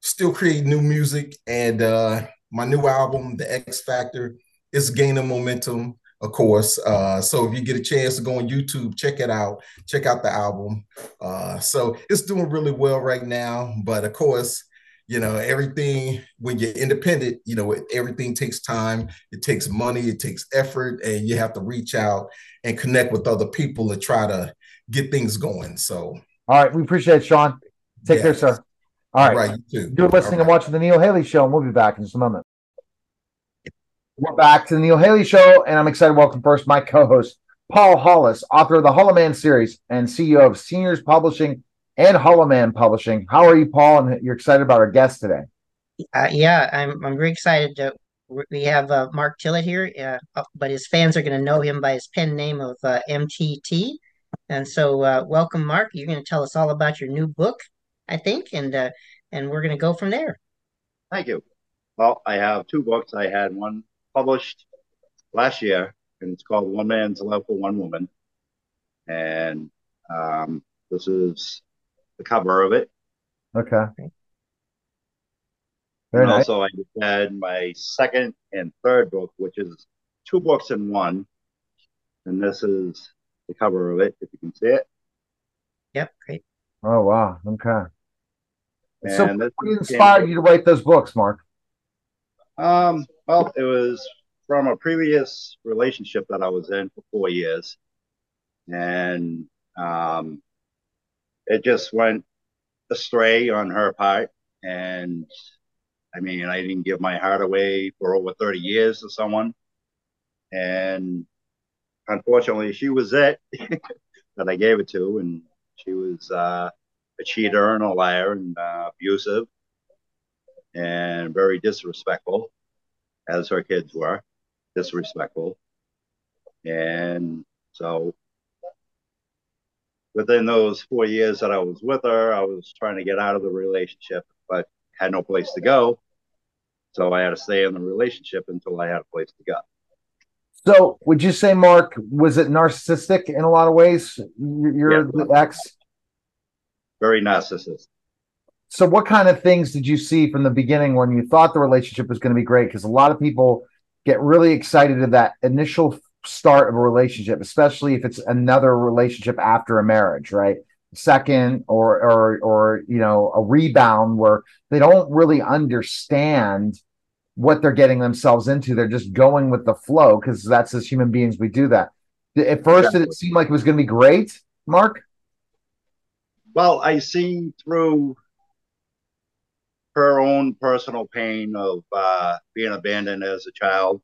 F: still create new music and uh my new album, The X Factor, is gaining momentum of course. Uh, so if you get a chance to go on YouTube, check it out. Check out the album. Uh, so it's doing really well right now. But of course, you know everything when you're independent you know everything takes time it takes money it takes effort and you have to reach out and connect with other people to try to get things going so
A: all right we appreciate it sean take care sir all right, all right you too. you're listening right. and watching the neil haley show and we'll be back in just a moment we're back to the Neil Haley Show, and I'm excited to welcome first my co-host, Paul Hollis, author of the Hollow Man series and CEO of Seniors Publishing and Hollow Man Publishing. How are you, Paul? And you're excited about our guest today?
E: Uh, yeah, I'm. I'm very excited. To, we have uh, Mark Tillett here, uh, but his fans are going to know him by his pen name of uh, MTT. And so, uh, welcome, Mark. You're going to tell us all about your new book, I think, and uh, and we're going to go from there.
G: Thank you. Well, I have two books. I had one published last year, and it's called One Man's Love for One Woman. And um, this is the cover of it.
A: Okay. Very
G: and
A: nice.
G: also, I just had my second and third book, which is two books in one. And this is the cover of it, if you can see it.
E: Yep, great.
A: Oh wow. Okay. So
G: And this
A: what inspired you to write those books, Mark?
G: Um, well, it was from a previous relationship that I was in for four years. And um, it just went astray on her part. And I mean, I didn't give my heart away for over 30 years to someone. And unfortunately, she was it that I gave it to. And she was uh, a cheater and a liar and uh, abusive and very disrespectful, as her kids were, disrespectful. And so within those four years that I was with her, I was trying to get out of the relationship, but had no place to go. So I had to stay in the relationship until I had a place to go.
A: So would you say, Mark, was it narcissistic in a lot of ways? You're you're
G: Yeah.
A: the ex.
G: Very narcissistic.
A: So what kind of things did you see from the beginning when you thought the relationship was going to be great? Because a lot of people get really excited at that initial start of a relationship, especially if it's another relationship after a marriage, right? Second or or or you know a rebound where they don't really understand what they're getting themselves into. They're just going with the flow because that's as human beings we do that. At first, did it seem like it was going to be great, Mark?
G: Well, I seen through her own personal pain of uh, being abandoned as a child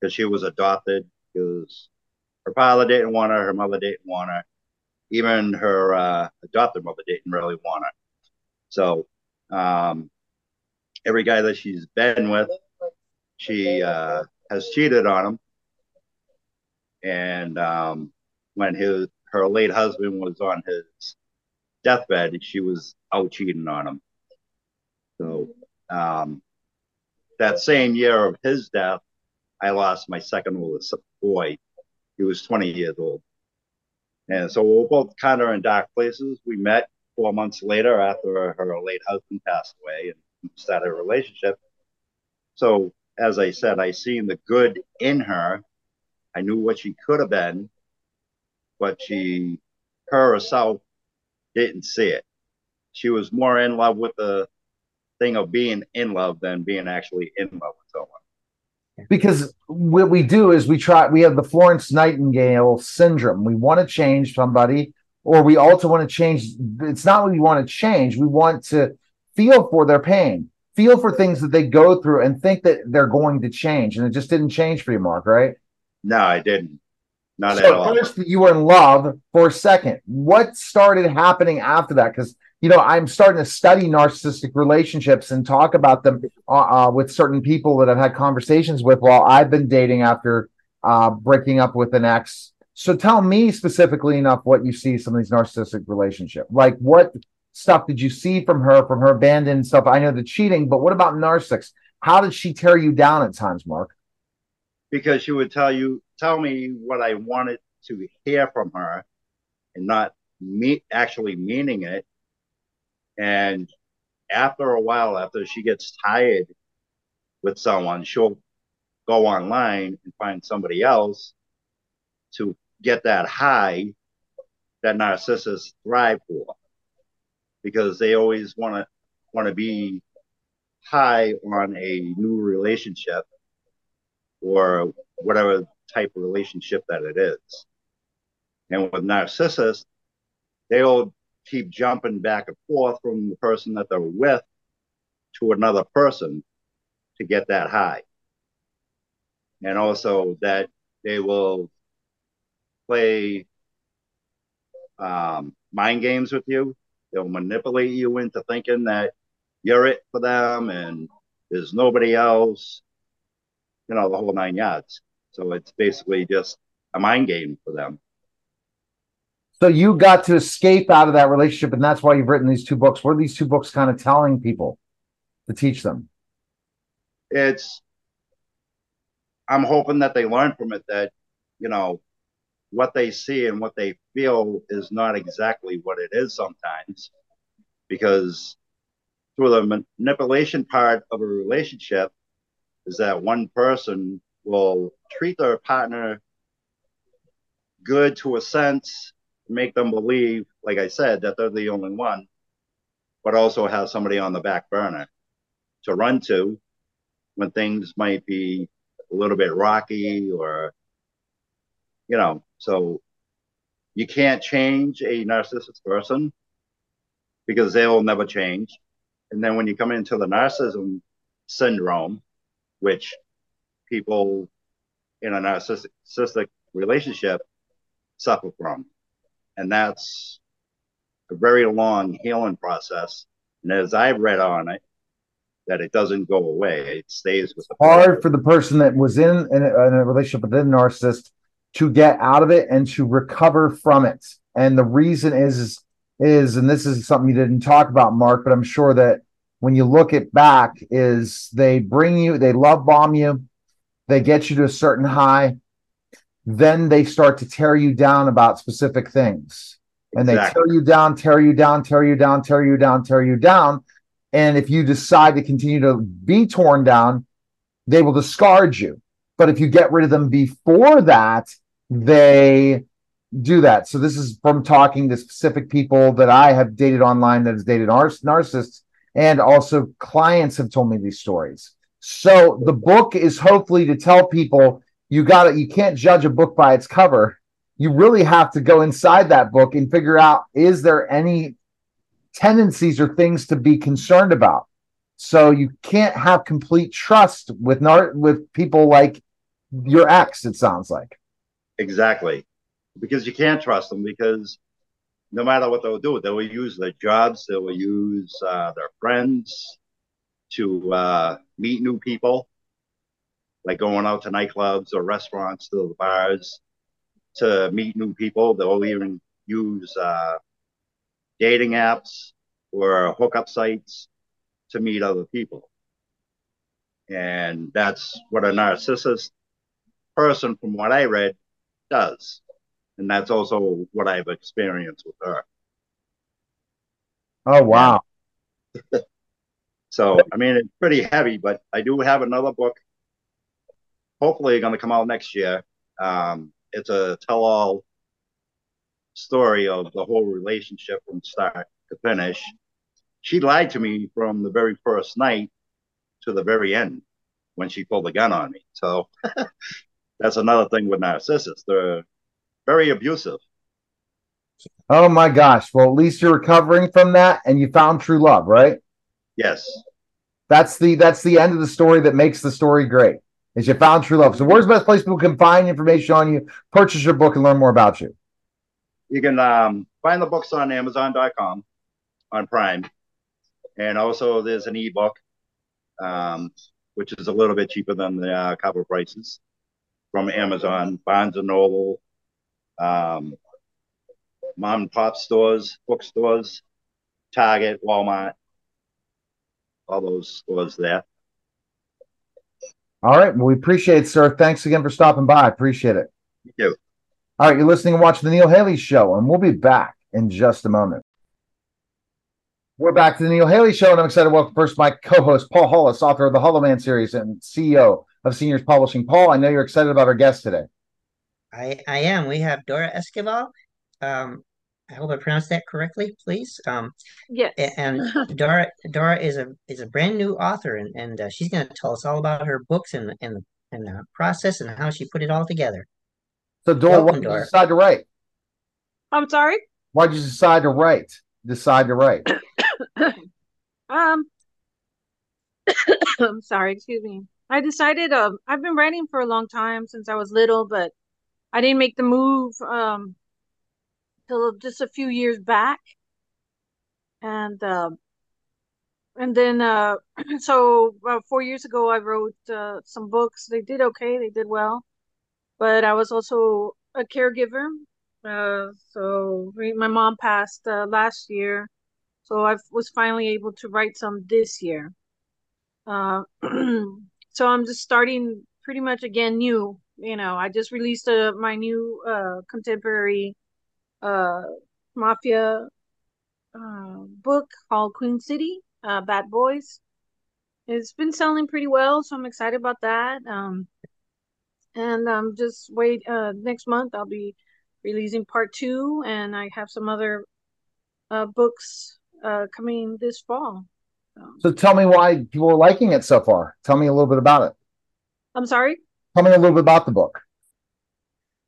G: because she was adopted because her father didn't want her, her mother didn't want her, even her uh, adopted mother didn't really want her. So um, every guy that she's been with, she uh, has cheated on him. And um, when his her late husband was on his deathbed, she was out cheating on him. So um, that same year of his death, I lost my second oldest boy. He was 20 years old. And so we were both kind of in dark places. We met four months later after her late husband passed away and started a relationship. So, as I said, I seen the good in her. I knew what she could have been, but she, her herself, didn't see it. She was more in love with the thing of being in love than being actually in love with someone.
A: because what we do is we try we have the florence nightingale syndrome we want to change somebody or we also want to change it's not what we want to change we want to feel for their pain feel for things that they go through and think that they're going to change and it just didn't change for you mark right
G: No, I didn't. Not at all.
A: first you were in love for a second what started happening after that because you know i'm starting to study narcissistic relationships and talk about them uh, uh, with certain people that i've had conversations with while i've been dating after uh, breaking up with an ex. So tell me specifically enough what you see some of these narcissistic relationships like what stuff did you see from her from her abandoned stuff? I know the cheating but what about narcissists? How did she tear you down at times mark?
G: Because she would tell you tell me what I wanted to hear from her and not me actually meaning it. And after a while, after she gets tired with someone, she'll go online and find somebody else to get that high that narcissists thrive for. Because they always want to want to be high on a new relationship or whatever type of relationship that it is. And with narcissists, they'll keep jumping back and forth from the person that they're with to another person to get that high. And also that they will play um, mind games with you. They'll manipulate you into thinking that you're it for them and there's nobody else you know, the whole nine yards. So it's basically just a mind game for them.
A: So you got to escape out of that relationship, and that's why you've written these two books. What are these two books kind of telling people to teach them?
G: It's I'm hoping that they learn from it that, you know, what they see and what they feel is not exactly what it is sometimes because through the manipulation part of a relationship is that one person will treat their partner good to a sense, make them believe, like I said, that they're the only one, but also have somebody on the back burner to run to when things might be a little bit rocky or, you know, so you can't change a narcissistic person because they'll never change. And then when you come into the narcissism syndrome, which people in a narcissistic relationship suffer from. And that's a very long healing process. And as I've read on it, that it doesn't go away. It stays with the
A: hard person. for the person that was in, in, a, in a relationship with a narcissist to get out of it and to recover from it. And the reason is, is, is and this is something you didn't talk about, Mark, but I'm sure that when you look it back, is they bring you, they love bomb you, they get you to a certain high, then they start to tear you down about specific things. And exactly. they tear you down, tear you down, tear you down, tear you down, tear you down. And if you decide to continue to be torn down, they will discard you. But if you get rid of them before that, they do that. So this is from talking to specific people that I have dated online that has dated narcissists, and also clients have told me these stories. So the book is hopefully to tell people you got to you can't judge a book by its cover. You really have to go inside that book and figure out is there any tendencies or things to be concerned about. So you can't have complete trust with nar- with people like your ex. It sounds like
G: exactly because you can't trust them because no matter what they'll do, they will use their jobs, they will use uh, their friends to uh, meet new people like going out to nightclubs or restaurants to the bars to meet new people. They'll even use uh, dating apps or hookup sites to meet other people. And that's what a narcissist person, from what I read, does. And that's also what I've experienced with her.
A: Oh, wow.
G: so, I mean, it's pretty heavy, but I do have another book hopefully going to come out next year. Um, it's a tell-all story of the whole relationship from start to finish. She lied to me from the very first night to the very end when she pulled the gun on me. So that's another thing with narcissists. They're very abusive.
A: Oh my gosh. Well, at least you're recovering from that and you found true love, right?
G: Yes.
A: That's the that's the end of the story that makes the story great is you found true love. So where's the best place people can find information on you, purchase your book, and learn more about you?
G: You can um, find the books on Amazon.com on Prime. And also there's an ebook, um, which is a little bit cheaper than the uh, cover prices from Amazon, Barnes & Noble, um, mom and pop stores, bookstores, Target, Walmart, all those stores there.
A: All right. Well, we appreciate it, sir. Thanks again for stopping by. I appreciate it.
G: Thank you.
A: All right. You're listening and watching the Neil Haley Show, and we'll be back in just a moment. We're back to the Neil Haley Show, and I'm excited to welcome first my co-host Paul Hollis, author of the Hollow Man series and CEO of Seniors Publishing. Paul, I know you're excited about our guest today.
E: I, I am. We have Dora Esquivel. Um, I hope I pronounced that correctly, please. Um,
H: yes.
E: And Dora Dora is a is a brand new author, and and uh, she's going to tell us all about her books and and and the process and how she put it all together.
A: So, Dora, Welcome, why did you decide to write?
H: I'm sorry.
A: Why did you decide to write? Decide to write.
H: um, I'm sorry. Excuse me. I decided. Um, I've been writing for a long time since I was little, but I didn't make the move. Um till just a few years back, and uh, and then uh, so about four years ago, I wrote uh, some books. They did okay. They did well, but I was also a caregiver. Uh, so my mom passed uh, last year, so I was finally able to write some this year. Uh, so I'm just starting pretty much again new. You know, I just released a, my new uh, contemporary uh, mafia uh, book called Queen City, uh, Bad Boys. It's been selling pretty well, so I'm excited about that. Um, and um, just wait. Uh, next month I'll be releasing part two, and I have some other uh, books uh, coming this fall.
A: So tell me why people are liking it so far. Tell me a little bit about it.
H: I'm sorry.
A: Tell me a little bit about the book.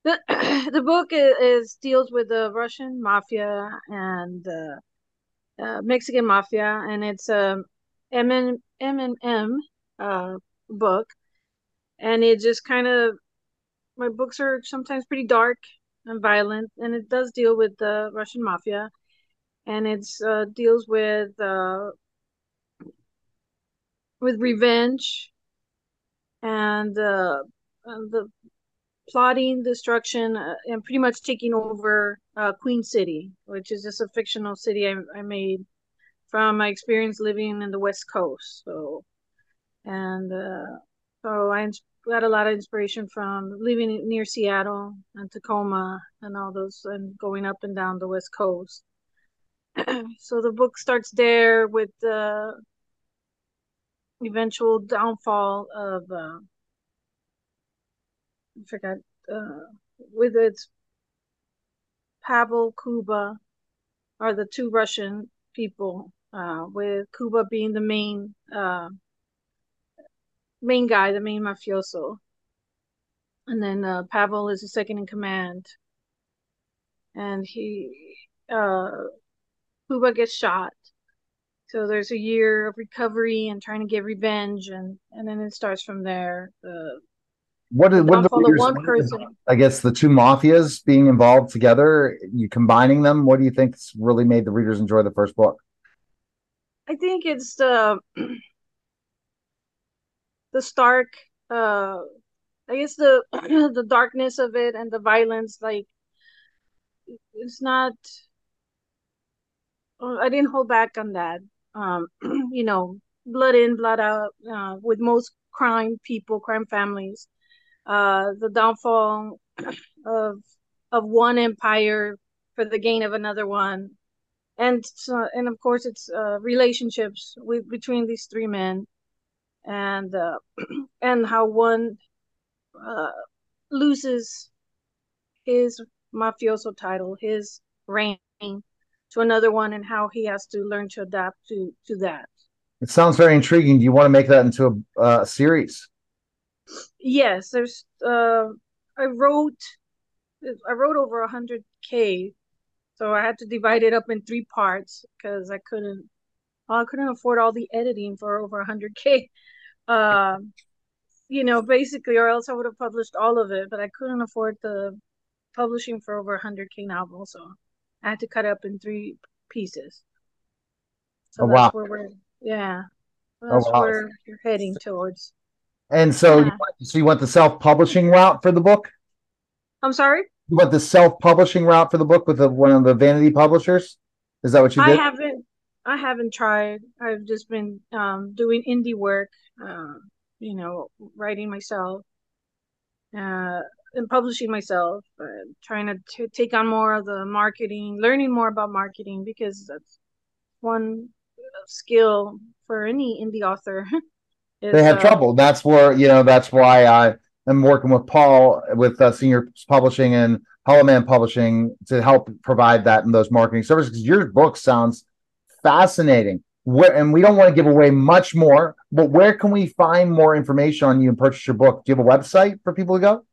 H: The the book is, is deals with the Russian mafia and uh, uh, Mexican mafia, and it's a M and M and M uh, book, and it just kind of my books are sometimes pretty dark and violent, and it does deal with the Russian mafia, and it's uh, deals with uh, with revenge and uh, the plotting destruction uh, and pretty much taking over uh, Queen City, which is just a fictional city I, I made from my experience living in the West Coast. So, and uh, so I got a lot of inspiration from living near Seattle and Tacoma and all those, and going up and down the West Coast. so the book starts there with the eventual downfall of uh, I forgot uh, with its Pavel Kuba are the two Russian people, uh, with Kuba being the main uh, main guy, the main mafioso, and then uh, Pavel is the second in command, and he uh, Kuba gets shot. So there's a year of recovery and trying to get revenge, and and then it starts from there. The
A: what did what the readers, one person. I guess the two mafias being involved together, you combining them. What do you think's really made the readers enjoy the first book?
H: I think it's the the stark, uh, I guess the the darkness of it and the violence. Like it's not. Uh, I didn't hold back on that. Um, you know, blood in, blood out. Uh, with most crime people, crime families uh, the downfall of of one empire for the gain of another one, and and of course it's uh, relationships with between these three men, and uh, and how one uh, loses his mafioso title, his reign to another one, and how he has to learn to adapt to to that.
A: It sounds very intriguing. Do you want to make that into a uh, series?
H: Yes, there's. Uh, I wrote. I wrote over a hundred k, so I had to divide it up in three parts because I couldn't. I couldn't afford all the editing for over a hundred k. Um, you know, basically, or else I would have published all of it, but I couldn't afford the publishing for over a hundred k novel, so I had to cut it up in three pieces. So oh, that's wow. where we're. Yeah, oh, that's oh, wow. where you're heading towards.
A: And so, yeah. you so you went the self-publishing route for the book.
H: I'm sorry.
A: You went the self-publishing route for the book with the, one of the vanity publishers. Is that what you did?
H: I haven't. I haven't tried. I've just been um, doing indie work. Uh, you know, writing myself uh, and publishing myself. Uh, trying to t- take on more of the marketing, learning more about marketing because that's one skill for any indie author
A: is, they have uh, trouble. That's where you know. That's why I am working with Paul with uh, Senior Publishing and Hollow Man Publishing to help provide that in those marketing services. Because your book sounds fascinating. Where, and we don't want to give away much more, but where can we find more information on you and purchase your book? Do you have a website for people to go?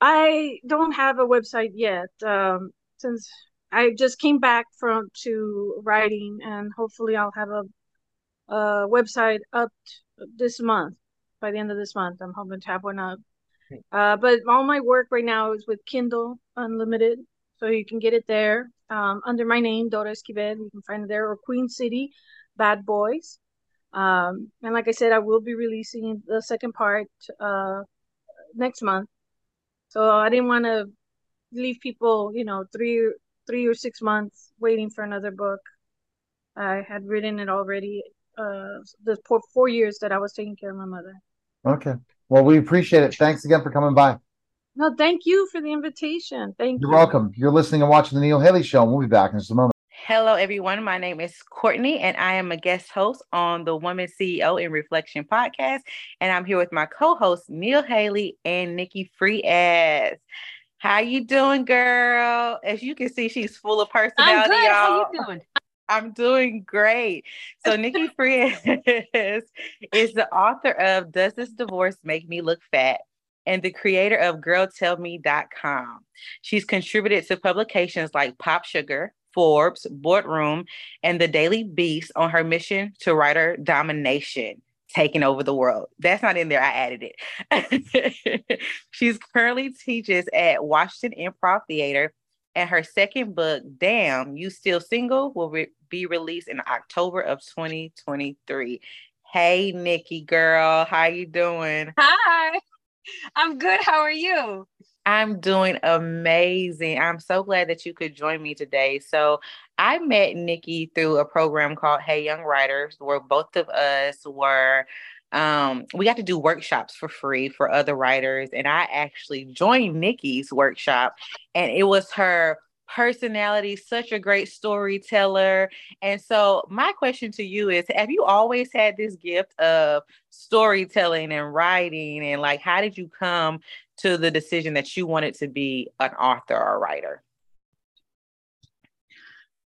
H: I don't have a website yet. Um, since I just came back from to writing, and hopefully I'll have a, a website up this month. By the end of this month, I'm hoping to have one up. Uh, but all my work right now is with Kindle Unlimited, so you can get it there um, under my name, Dora Esquivel. You can find it there, or Queen City, Bad Boys. Um, and like I said, I will be releasing the second part uh, next month. So I didn't want to leave people, you know, three three or six months waiting for another book. I had written it already uh the four, four years that I was taking care of my mother.
A: Okay. Well, we appreciate it. Thanks again for coming by.
H: No, thank you for the invitation. Thank
A: You're
H: you.
A: welcome. You're listening and watching the Neil Haley Show, and we'll be back in just a moment.
I: Hello, everyone. My name is Courtney, and I am a guest host on the Woman CEO in Reflection podcast. And I'm here with my co-hosts Neil Haley and Nikki Frias. How you doing, girl? As you can see, she's full of personality.
J: I'm good.
I: Y'all.
J: How you doing?
I: I'm doing great. So Nikki Frias is the author of Does This Divorce Make Me Look Fat? and the creator of girltellme.com. She's contributed to publications like Pop Sugar, Forbes, Boardroom, and the Daily Beast on her mission to writer domination, taking over the world. That's not in there. I added it. She's currently teaches at Washington Improv Theater, and her second book, Damn, You Still Single, will re- be released in October of 2023. Hey, Nikki, girl, how you doing?
J: Hi. I'm good. How are you?
I: I'm doing amazing. I'm so glad that you could join me today. So, I met Nikki through a program called Hey Young Writers, where both of us were. Um, we got to do workshops for free for other writers, and I actually joined Nikki's workshop, and it was her personality, such a great storyteller. And so, my question to you is Have you always had this gift of storytelling and writing? And like, how did you come to the decision that you wanted to be an author or writer?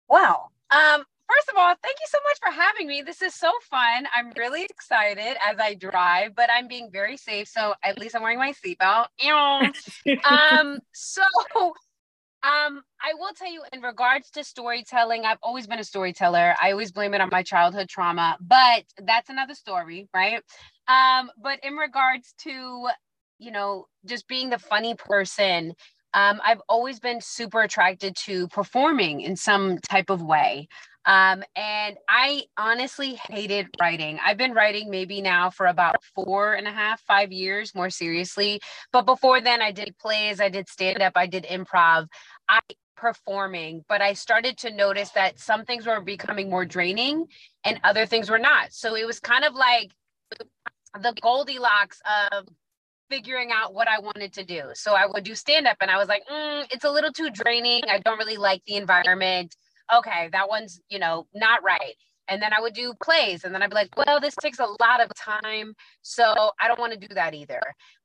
J: Wow. Um, first of all, thank you so much for having me. This is so fun. I'm really excited as I drive, but I'm being very safe. So at least I'm wearing my seatbelt. um, so um, I will tell you in regards to storytelling, I've always been a storyteller. I always blame it on my childhood trauma, but that's another story, right? Um, but in regards to, you know, just being the funny person, um, I've always been super attracted to performing in some type of way. Um, and I honestly hated writing. I've been writing maybe now for about four and a half, five years more seriously. But before then, I did plays, I did stand up, I did improv. I performing, but I started to notice that some things were becoming more draining and other things were not. So it was kind of like the Goldilocks of figuring out what I wanted to do. So I would do stand up and I was like, mm, it's a little too draining. I don't really like the environment. Okay, that one's, you know, not right. And then I would do plays and then I'd be like, well, this takes a lot of time. So I don't want to do that either.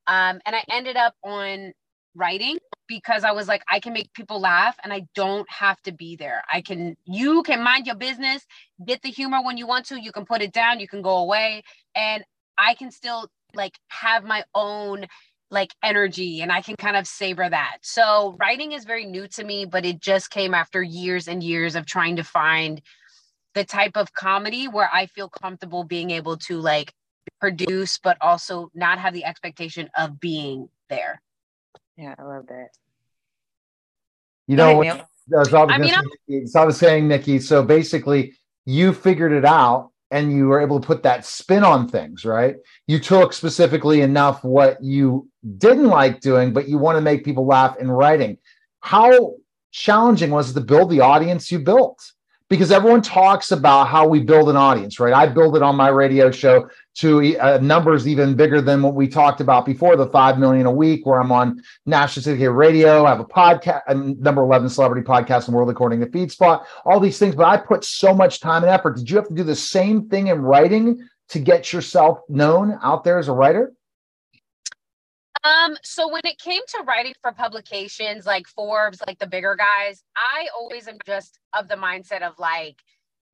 J: Um, and I ended up on writing because I was like, I can make people laugh and I don't have to be there. I can, you can mind your business, get the humor when you want to, you can put it down, you can go away. And I can still like have my own like energy and I can kind of savor that. So writing is very new to me, but it just came after years and years of trying to find the type of comedy where I feel comfortable being able to like produce, but also not have the expectation of being there.
I: Yeah, I love that.
A: You know,
I: ahead,
A: what- as I was,
J: I mean,
A: say, Nikki, so I was saying, Nikki, so basically you figured it out and you were able to put that spin on things, right? You took specifically enough what you didn't like doing, but you want to make people laugh in writing. How challenging was it to build the audience you built? Because everyone talks about how we build an audience, right? I build it on my radio show to uh, numbers even bigger than what we talked about before the 5 million a week, where I'm on national syndicated radio. I have a podcast, number 11 celebrity podcast in the world, according to FeedSpot, all these things. But I put so much time and effort. Did you have to do the same thing in writing to get yourself known out there as a writer?
J: Um, so when it came to writing for publications like Forbes, like the bigger guys, I always am just of the mindset of like,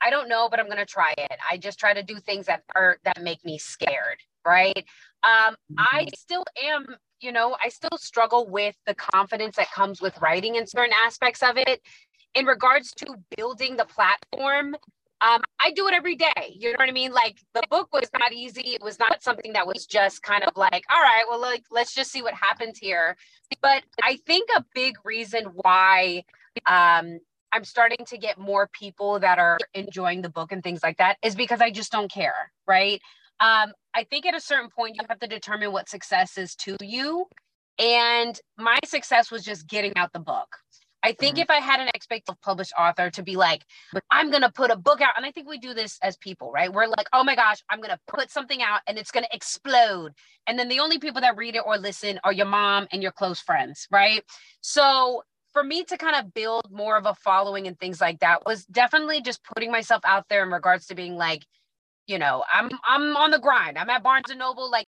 J: I don't know, but I'm gonna try it. I just try to do things that are that make me scared, right? Um, I still am, you know, I still struggle with the confidence that comes with writing in certain aspects of it. In regards to building the platform, um, I do it every day. You know what I mean? Like the book was not easy. It was not something that was just kind of like, all right, well, like let's just see what happens here. But I think a big reason why um, I'm starting to get more people that are enjoying the book and things like that is because I just don't care, right? Um, I think at a certain point you have to determine what success is to you. And my success was just getting out the book. I think mm-hmm. if I had an expected published author to be like, I'm gonna put a book out, and I think we do this as people, right? We're like, oh my gosh, I'm gonna put something out and it's gonna explode. And then the only people that read it or listen are your mom and your close friends, right? So for me to kind of build more of a following and things like that was definitely just putting myself out there in regards to being like, you know, I'm I'm on the grind. I'm at Barnes and Noble like